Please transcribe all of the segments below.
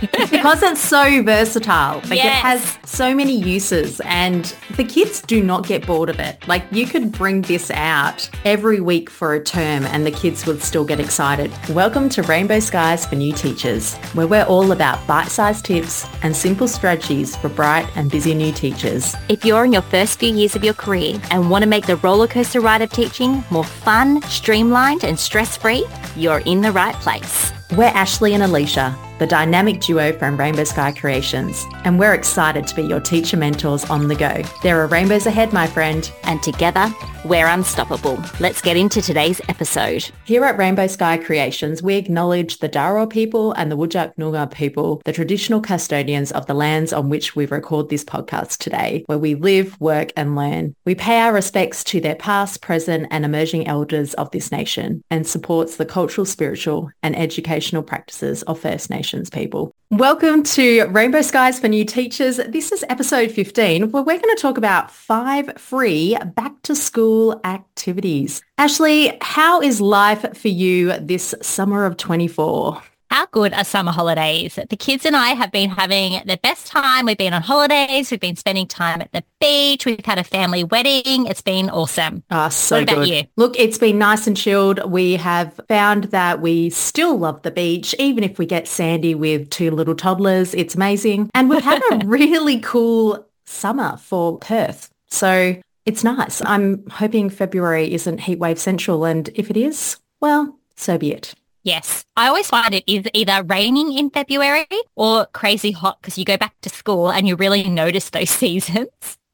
because it's so versatile. Like Yes. it has so many uses and the kids do not get bored of it. Like you could bring this out every week for a term and the kids would still get excited. Welcome to Rainbow Skies for New Teachers, where we're all about bite-sized tips and simple strategies for bright and busy new teachers. If you're in your first few years of your career and want to make the roller coaster ride of teaching more fun, streamlined and stress-free, you're in the right place. We're Ashleigh and Alisha, the dynamic duo from Rainbow Sky Creations, and we're excited to be your teacher mentors on the go. There are rainbows ahead, my friend. And together, we're unstoppable. Let's get into today's episode. Here at Rainbow Sky Creations, we acknowledge the Dara people and the Whadjuk Noongar people, the traditional custodians of the lands on which we record this podcast today, where we live, work and learn. We pay our respects to their past, present and emerging elders of this nation and supports the cultural, spiritual and educational practices of First Nations people. Welcome to Rainbow Skies for New Teachers. This is episode 15 where we're going to talk about five free back to school activities. Ashleigh, how is life for you this summer of 24? How good are summer holidays? The kids and I have been having the best time. We've been on holidays. We've been spending time at the beach. We've had a family wedding. It's been awesome. Ah, so What about good. you? Look, it's been nice and chilled. We have found that we still love the beach, even if we get sandy with two little toddlers. It's amazing. And we've had a really cool summer for Perth. So it's nice. I'm hoping February isn't heatwave central. And if it is, well, so be it. Yes. I always find it is either raining in February or crazy hot because you go back to school and you really notice those seasons.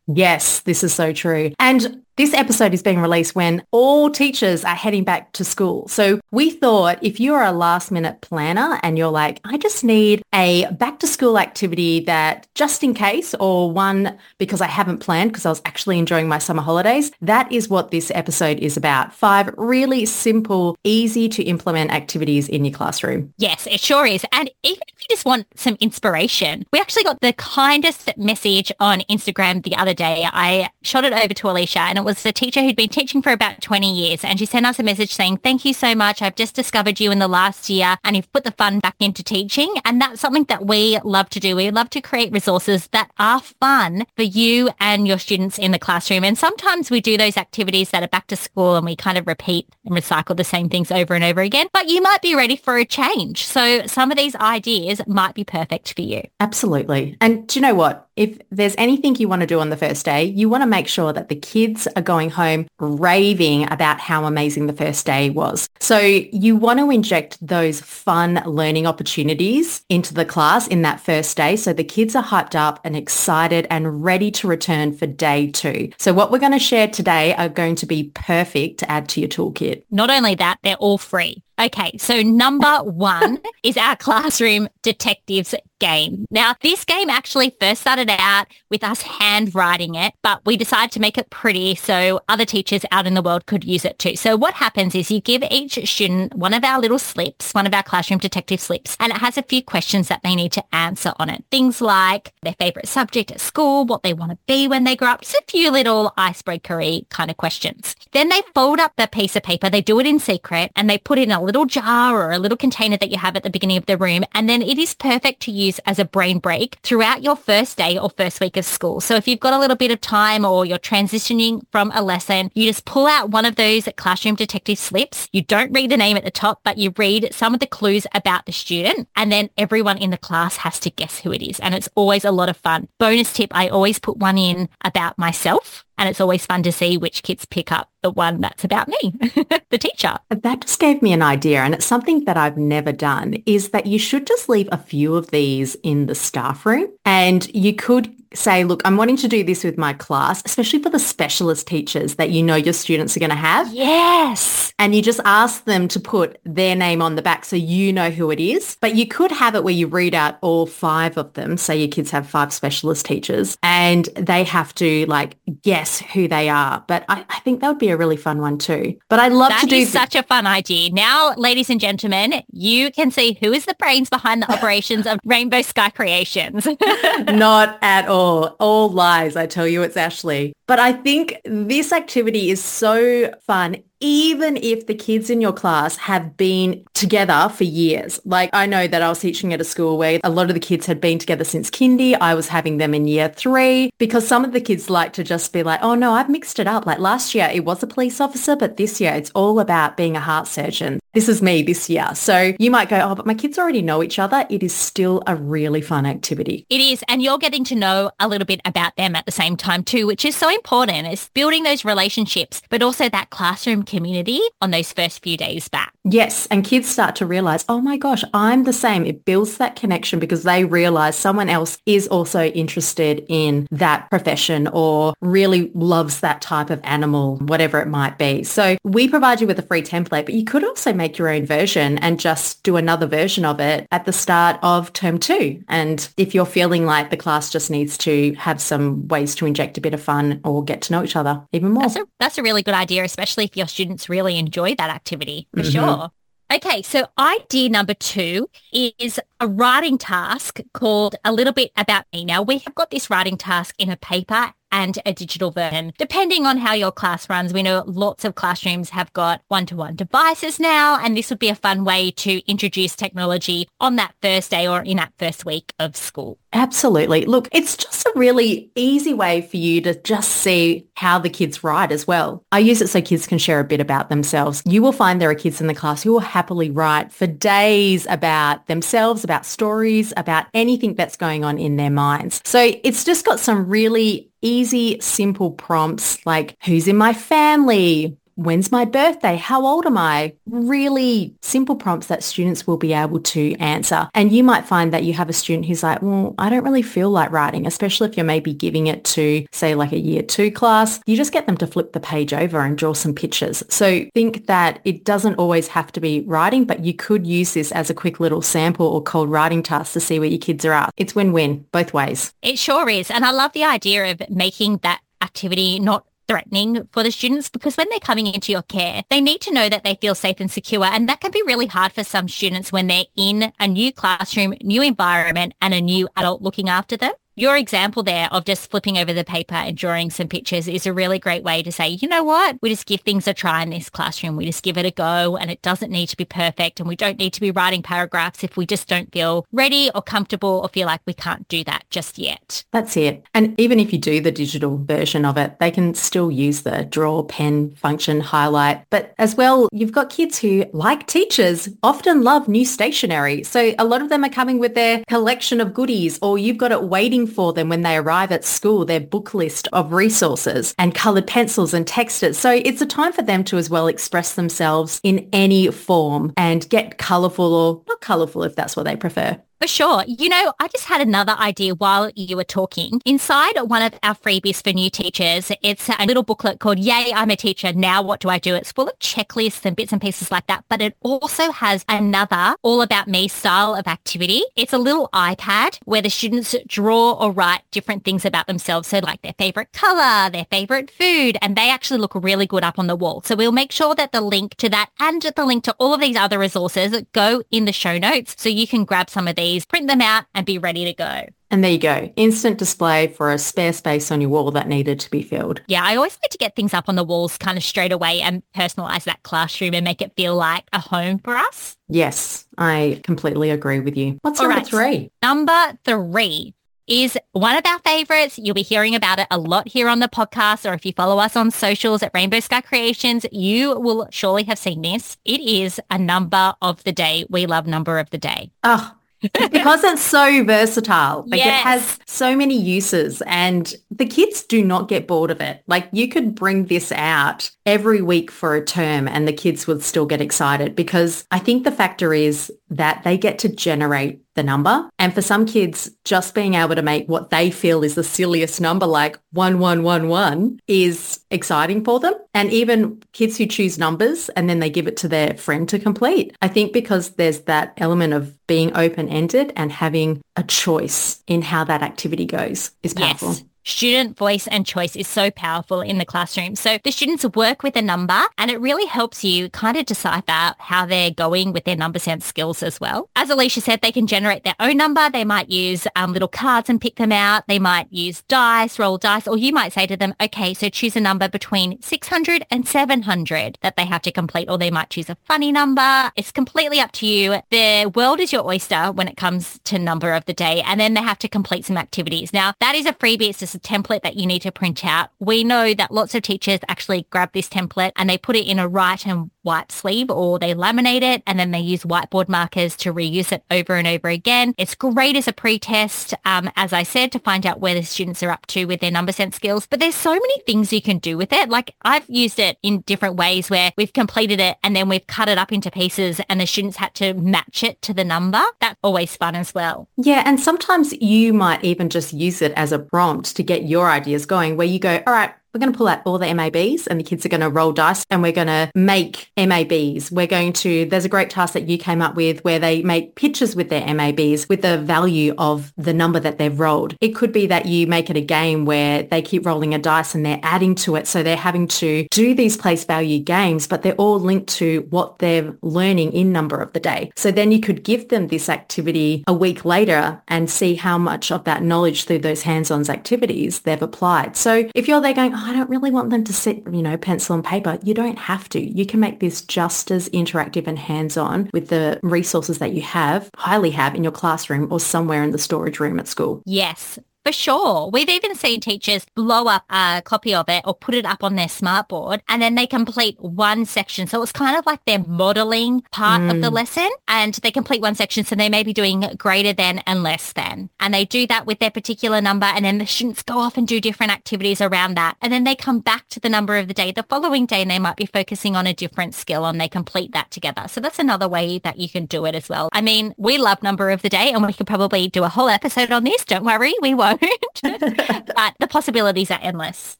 Yes, this is so true. And this episode is being released when all teachers are heading back to school. So we thought if you're a last minute planner and you're like, I just need a back to school activity that just in case or one because I haven't planned because I was actually enjoying my summer holidays, that is what this episode is about. Five really simple, easy to implement activities in your classroom. Yes, it sure is. And even if you just want some inspiration, we actually got the kindest message on Instagram the other day. I shot it over to Alisha and it was a teacher who'd been teaching for about 20 years. And she sent us a message saying, thank you so much. I've just discovered you in the last year and you've put the fun back into teaching. And that's something that we love to do. We love to create resources that are fun for you and your students in the classroom. And sometimes we do those activities that are back to school and we kind of repeat and recycle the same things over and over again. But you might be ready for a change. So some of these ideas might be perfect for you. Absolutely. And do you know what? If there's anything you want to do on the first day, you want to make sure that the kids are going home raving about how amazing the first day was. So you want to inject those fun learning opportunities into the class in that first day. So the kids are hyped up and excited and ready to return for day two. So what we're going to share today are going to be perfect to add to your toolkit. Not only that, they're all free. Okay, so number one is our classroom detectives game. Now, this game actually first started out with us handwriting it, but we decided to make it pretty so other teachers out in the world could use it too. So what happens is you give each student one of our little slips, one of our classroom detective slips, and it has a few questions that they need to answer on it. Things like their favorite subject at school, what they want to be when they grow up, just a few little icebreakery kind of questions. Then they fold up the piece of paper, they do it in secret, and they put it in a little jar or a little container that you have at the beginning of the room. And then it is perfect to use as a brain break throughout your first day or first week of school. So if you've got a little bit of time or you're transitioning from a lesson, you just pull out one of those classroom detective slips. You don't read the name at the top, but you read some of the clues about the student. And then everyone in the class has to guess who it is. And it's always a lot of fun. Bonus tip, I always put one in about myself. And it's always fun to see which kids pick up the one that's about me, the teacher. That just gave me an idea and it's something that I've never done is that you should just leave a few of these in the staff room and you could say, look, I'm wanting to do this with my class, especially for the specialist teachers that you know your students are going to have. Yes. And you just ask them to put their name on the back so you know who it is. But you could have it where you read out all five of them. Say your kids have five specialist teachers and they have to like guess who they are. But I, I think that would be a really fun one too. But I'd love That to do such a fun idea. Now, ladies and gentlemen, you can see who is the brains behind the operations of Rainbow Sky Creations. Not at all. All lies. I tell you, it's Ashleigh. But I think this activity is so fun even if the kids in your class have been together for years. Like I know that I was teaching at a school where a lot of the kids had been together since kindy. I was having them in year three because some of the kids like to just be like, oh no, I've mixed it up. Like last year it was a police officer, but this year it's all about being a heart surgeon. This is me this year. So you might go, oh, but my kids already know each other. It is still a really fun activity. It is. And you're getting to know a little bit about them at the same time too, which is so important. It's building those relationships, but also that classroom community on those first few days back. Yes. And kids start to realize, oh my gosh, I'm the same. It builds that connection because they realize someone else is also interested in that profession or really loves that type of animal, whatever it might be. So we provide you with a free template, but you could also make make your own version and just do another version of it at the start of term two. And if you're feeling like the class just needs to have some ways to inject a bit of fun or get to know each other even more. That's a, that's a really good idea, especially if your students really enjoy that activity, for mm-hmm. sure. Okay, so idea number two is a writing task called A Little Bit About Me. Now, we have got this writing task in a paper and a digital version. Depending on how your class runs, we know lots of classrooms have got one-to-one devices now, and this would be a fun way to introduce technology on that first day or in that first week of school. Absolutely. Look, it's just a really easy way for you to just see how the kids write as well. I use it so kids can share a bit about themselves. You will find there are kids in the class who will happily write for days about themselves, about stories, about anything that's going on in their minds. So it's just got some really easy, simple prompts like who's in my family? When's my birthday? How old am I? Really simple prompts that students will be able to answer. And you might find that you have a student who's like, well, I don't really feel like writing, especially if you're maybe giving it to, say, like a year two class. You just get them to flip the page over and draw some pictures. So think that it doesn't always have to be writing, but you could use this as a quick little sample or cold writing task to see where your kids are at. It's win-win both ways. It sure is. And I love the idea of making that activity not threatening for the students because when they're coming into your care, they need to know that they feel safe and secure. And that can be really hard for some students when they're in a new classroom, new environment and a new adult looking after them your example there of just flipping over the paper and drawing some pictures is a really great way to say, you know what? We just give things a try in this classroom. We just give it a go and it doesn't need to be perfect and we don't need to be writing paragraphs if we just don't feel ready or comfortable or feel like we can't do that just yet. That's it. And even if you do the digital version of it, they can still use the draw pen function highlight. But as well, you've got kids who, like teachers, often love new stationery. So a lot of them are coming with their collection of goodies or you've got it waiting for them when they arrive at school, their book list of resources and coloured pencils and texters. So it's a time for them to as well express themselves in any form and get colourful or not colourful if that's what they prefer. For sure. You know, I just had another idea while you were talking. Inside one of our freebies for new teachers, it's a little booklet called Yay, I'm a Teacher. Now what do I do? It's full of checklists and bits and pieces like that, but it also has another all about me style of activity. It's a little iPad where the students draw or write different things about themselves. So like their favorite color, their favorite food, and they actually look really good up on the wall. So we'll make sure that the link to that and the link to all of these other resources go in the show notes so you can grab some of these print them out and be ready to go. And there you go. Instant display for a spare space on your wall that needed to be filled. Yeah, I always like to get things up on the walls kind of straight away and personalize that classroom and make it feel like a home for us. Yes, I completely agree with you. What's All number right. three? Number three is one of our favorites. You'll be hearing about it a lot here on the podcast, or if you follow us on socials at Rainbow Sky Creations, you will surely have seen this. It is a number of the day. We love number of the day. Oh, because it's so versatile. Like yes. it has so many uses and the kids do not get bored of it. Like you could bring this out every week for a term and the kids would still get excited because I think the factor is that they get to generate the number. And for some kids, just being able to make what they feel is the silliest number, like 1111, is exciting for them. And even kids who choose numbers and then they give it to their friend to complete. I think because there's that element of being open-ended and having a choice in how that activity goes is powerful. Yes. Student voice and choice is so powerful in the classroom. So the students work with a number and it really helps you kind of decipher how they're going with their number sense skills as well. As Alisha said, they can generate their own number. They might use um, little cards and pick them out. They might use dice, roll dice, or you might say to them, okay, so choose a number between 600 and 700 that they have to complete, or they might choose a funny number. It's completely up to you. The world is your oyster when it comes to number of the day, and then they have to complete some activities. Now, that is a freebie. It's just a template that you need to print out. We know that lots of teachers actually grab this template and they put it in a write and wipe sleeve or they laminate it and then they use whiteboard markers to reuse it over and over again. It's great as a pre-test, um, as I said, to find out where the students are up to with their number sense skills. But there's so many things you can do with it. Like I've used it in different ways where we've completed it and then we've cut it up into pieces and the students had to match it to the number. That's always fun as well. Yeah. And sometimes you might even just use it as a prompt to get your ideas going where you go, all right, we're going to pull out all the MABs and the kids are going to roll dice and we're going to make MABs. We're going to, there's a great task that you came up with where they make pictures with their MABs with the value of the number that they've rolled. It could be that you make it a game where they keep rolling a dice and they're adding to it. So they're having to do these place value games, but they're all linked to what they're learning in number of the day. So then you could give them this activity a week later and see how much of that knowledge through those hands-on activities they've applied. So if you're there going, I don't really want them to sit, you know, pencil and paper. You don't have to. You can make this just as interactive and hands-on with the resources that you have, highly have in your classroom or somewhere in the storage room at school. Yes. For sure. We've even seen teachers blow up a copy of it or put it up on their smartboard and then they complete one section. So it's kind of like their modeling part mm. of the mm. lesson and they complete one section. So they may be doing greater than and less than. And they do that with their particular number and then the students go off and do different activities around that. And then they come back to the number of the day the following day and they might be focusing on a different skill and they complete that together. So that's another way that you can do it as well. I mean, we love number of the day and we could probably do a whole episode on this. Don't worry, we won't. but the possibilities are endless.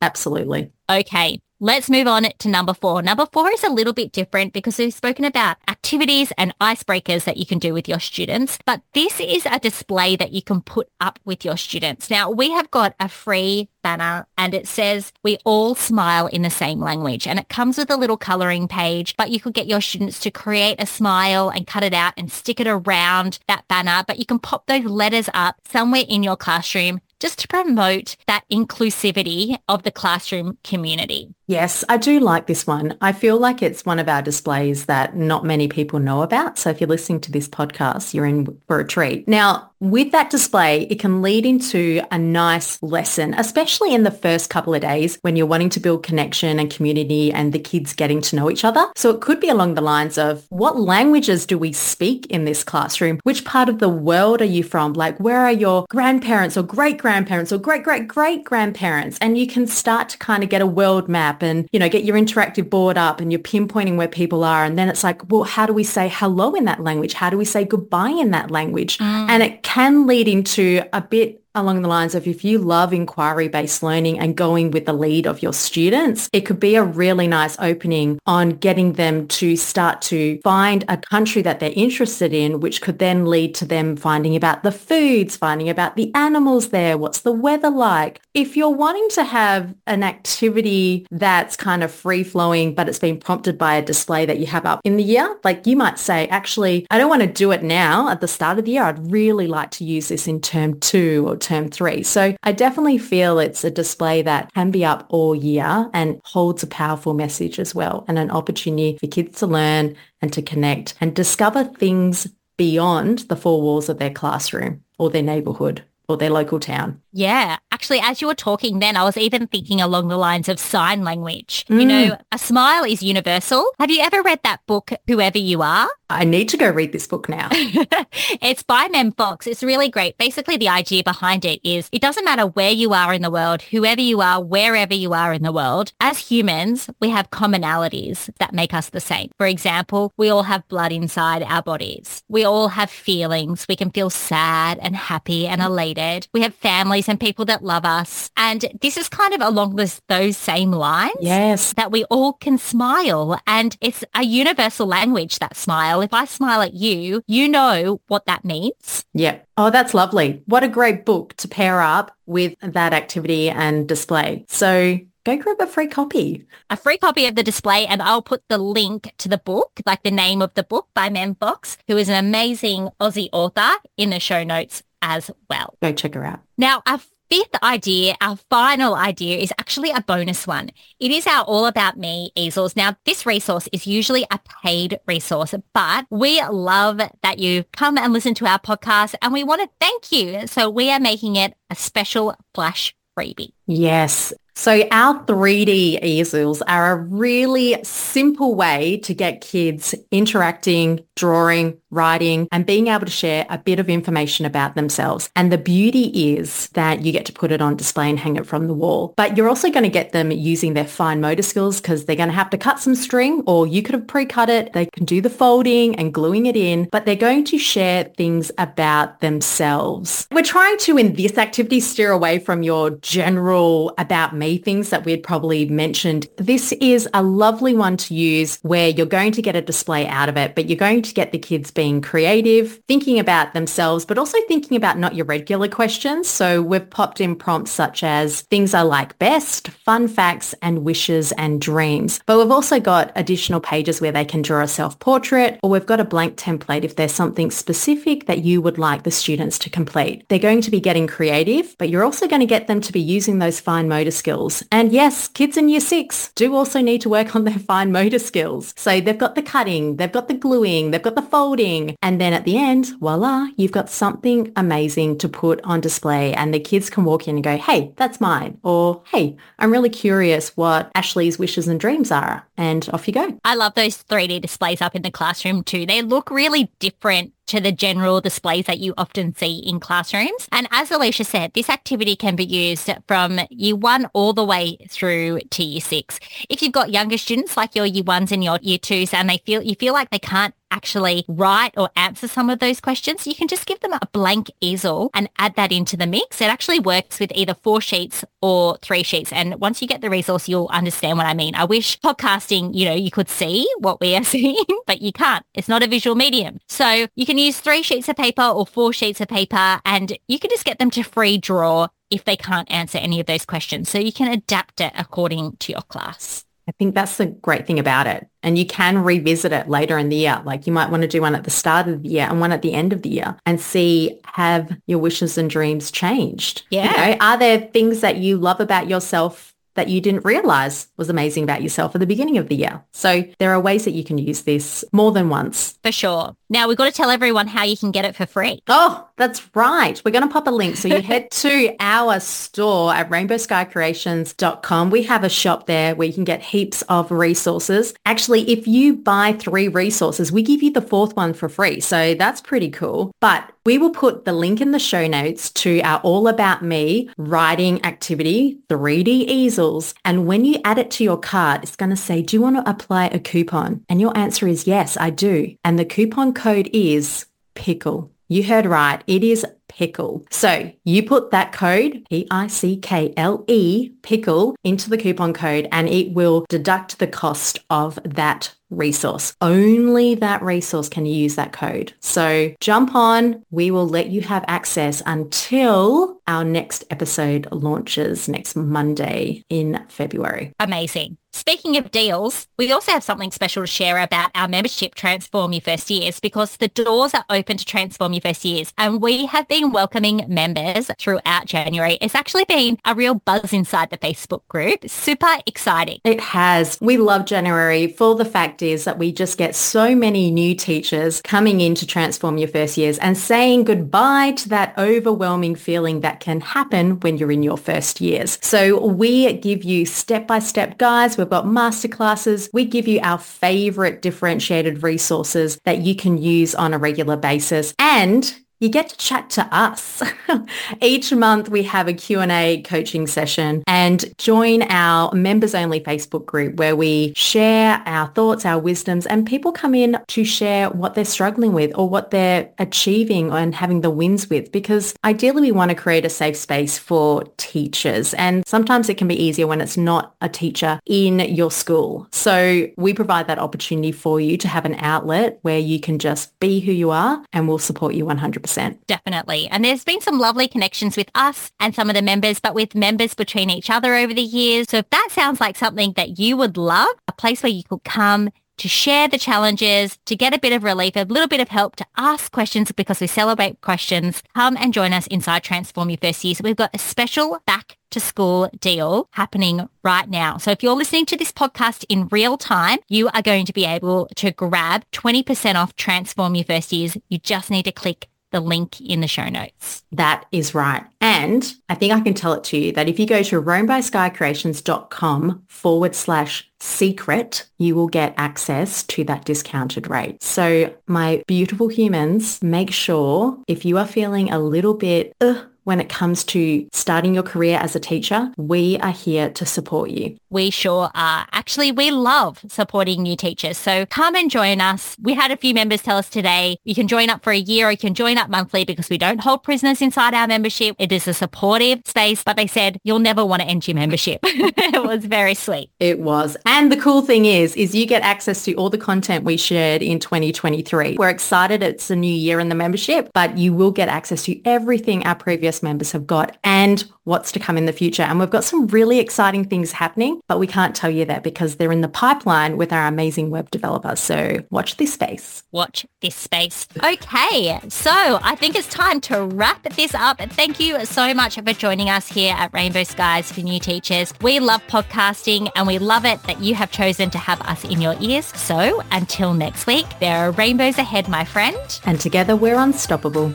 Absolutely. Okay, let's move on to number four. Number four is a little bit different because we've spoken about activities and icebreakers that you can do with your students, but this is a display that you can put up with your students. Now, we have got a free banner and it says, we all smile in the same language. And it comes with a little coloring page, but you could get your students to create a smile and cut it out and stick it around that banner. But you can pop those letters up somewhere in your classroom just to promote that inclusivity of the classroom community. Yes, I do like this one. I feel like it's one of our displays that not many people know about. So if you're listening to this podcast, you're in for a treat. Now, with that display, it can lead into a nice lesson, especially in the first couple of days when you're wanting to build connection and community and the kids getting to know each other. So it could be along the lines of what languages do we speak in this classroom? Which part of the world are you from? Like where are your grandparents or great grandparents or great great great grandparents? And you can start to kind of get a world map and, you know, get your interactive board up and you're pinpointing where people are. And then it's like, well, how do we say hello in that language? How do we say goodbye in that language? Mm. And it can lead into a bit along the lines of if you love inquiry-based learning and going with the lead of your students, it could be a really nice opening on getting them to start to find a country that they're interested in, which could then lead to them finding about the foods, finding about the animals there, what's the weather like. If you're wanting to have an activity that's kind of free-flowing, but it's been prompted by a display that you have up in the year, like you might say, actually, I don't want to do it now at the start of the year. I'd really like to use this in term two or term three. So I definitely feel it's a display that can be up all year and holds a powerful message as well and an opportunity for kids to learn and to connect and discover things beyond the four walls of their classroom or their neighborhood or their local town. Yeah. Actually, as you were talking then, I was even thinking along the lines of sign language. Mm. You know, a smile is universal. Have you ever read that book, Whoever You Are? I need to go read this book now. it's by Mem Fox. It's really great. Basically, the idea behind it is it doesn't matter where you are in the world, whoever you are, wherever you are in the world. As humans, we have commonalities that make us the same. For example, we all have blood inside our bodies. We all have feelings. We can feel sad and happy and elated. We have families and people that love us. And this is kind of along this, those same lines. Yes. That we all can smile. And it's a universal language, that smile if I smile at you, you know what that means. Yep. Oh, that's lovely. What a great book to pair up with that activity and display. So go grab a free copy. A free copy of the display and I'll put the link to the book, like the name of the book by Mem Fox, who is an amazing Aussie author in the show notes as well. Go check her out. Now, our fifth idea, our final idea is actually a bonus one. It is our All About Me easels. Now, this resource is usually a paid resource, but we love that you come and listen to our podcast and we want to thank you. So we are making it a special flash freebie. Yes. So our 3D easels are a really simple way to get kids interacting, drawing, writing, and being able to share a bit of information about themselves. And the beauty is that you get to put it on display and hang it from the wall. But you're also going to get them using their fine motor skills because they're going to have to cut some string or you could have pre-cut it. They can do the folding and gluing it in, but they're going to share things about themselves. We're trying to, in this activity, steer away from your general about me things that we'd probably mentioned. This is a lovely one to use where you're going to get a display out of it, but you're going to get the kids being creative, thinking about themselves, but also thinking about not your regular questions. So we've popped in prompts such as things I like best, fun facts, and wishes and dreams. But we've also got additional pages where they can draw a self-portrait, or we've got a blank template if there's something specific that you would like the students to complete. They're going to be getting creative, but you're also going to get them to be using those fine motor skills. And yes, kids in year six do also need to work on their fine motor skills. So they've got the cutting, they've got the gluing, they've got the folding. And then at the end, voila, you've got something amazing to put on display and the kids can walk in and go, hey, that's mine. Or, hey, I'm really curious what Ashleigh's wishes and dreams are. And off you go. I love those 3D displays up in the classroom too. They look really different to the general displays that you often see in classrooms. And as Alisha said, this activity can be used from year one all the way through to year six. If you've got younger students like your year ones and your year twos and they feel, you feel like they can't actually write or answer some of those questions, you can just give them a blank easel and add that into the mix. It actually works with either four sheets or three sheets. And once you get the resource, you'll understand what I mean. I wish podcasting, you know, you could see what we are seeing, but you can't. It's not a visual medium. So you can use three sheets of paper or four sheets of paper and you can just get them to free draw if they can't answer any of those questions. So you can adapt it according to your class. I think that's the great thing about it. And you can revisit it later in the year. Like you might want to do one at the start of the year and one at the end of the year and see have your wishes and dreams changed? Yeah. You know, are there things that you love about yourself that you didn't realize was amazing about yourself at the beginning of the year. So there are ways that you can use this more than once. For sure. Now we've got to tell everyone how you can get it for free. Oh, that's right. We're going to pop a link. So you head to our store at rainbowskycreations.com. We have a shop there where you can get heaps of resources. Actually, if you buy three resources, we give you the fourth one for free. So that's pretty cool. But we will put the link in the show notes to our All About Me writing activity, 3D easels. And when you add it to your cart, it's going to say, do you want to apply a coupon? And your answer is yes, I do. And the coupon code is pickle. You heard right. It is pickle. So you put that code, P-I-C-K-L-E, pickle, into the coupon code and it will deduct the cost of that resource. Only that resource can use that code. So jump on. We will let you have access until our next episode launches next Monday in February. Amazing. Speaking of deals, we also have something special to share about our membership Transform Your First Years because the doors are open to Transform Your First Years and we have been welcoming members throughout January. It's actually been a real buzz inside the Facebook group. Super exciting. It has. We love January for the fact is that we just get so many new teachers coming in to Transform Your First Years and saying goodbye to that overwhelming feeling that can happen when you're in your first years. So we give you step-by-step guides We've got masterclasses. We give you our favorite differentiated resources that you can use on a regular basis. And you get to chat to us. Each month we have a Q&A coaching session and join our members only Facebook group where we share our thoughts, our wisdoms, and people come in to share what they're struggling with or what they're achieving and having the wins with because ideally we want to create a safe space for teachers. And sometimes it can be easier when it's not a teacher in your school. So we provide that opportunity for you to have an outlet where you can just be who you are and we'll support you 100%. Definitely. And there's been some lovely connections with us and some of the members, but with members between each other over the years. So if that sounds like something that you would love, a place where you could come to share the challenges, to get a bit of relief, a little bit of help, to ask questions because we celebrate questions, come and join us inside Transform Your First Year. So we've got a special back to school deal happening right now. So if you're listening to this podcast in real time, you are going to be able to grab 20% off Transform Your First Years. You just need to click the link in the show notes. That is right. And I think I can tell it to you that if you go to rainbowskycreations.com forward slash secret, you will get access to that discounted rate. So my beautiful humans, make sure if you are feeling a little bit, uh, when it comes to starting your career as a teacher, we are here to support you. We sure are. Actually, we love supporting new teachers. So come and join us. We had a few members tell us today, you can join up for a year or you can join up monthly because we don't hold prisoners inside our membership. It is a supportive space, but they said you'll never want to end your membership. it was very sweet. It was. And the cool thing is, is you get access to all the content we shared in 2023. We're excited. It's a new year in the membership, but you will get access to everything our previous members have got and what's to come in the future. And we've got some really exciting things happening, but we can't tell you that because they're in the pipeline with our amazing web developers. So watch this space. Watch this space. Okay. So I think it's time to wrap this up. Thank you so much for joining us here at Rainbow Skies for New Teachers. We love podcasting and we love it that you have chosen to have us in your ears. So until next week, there are rainbows ahead, my friend. And together we're unstoppable.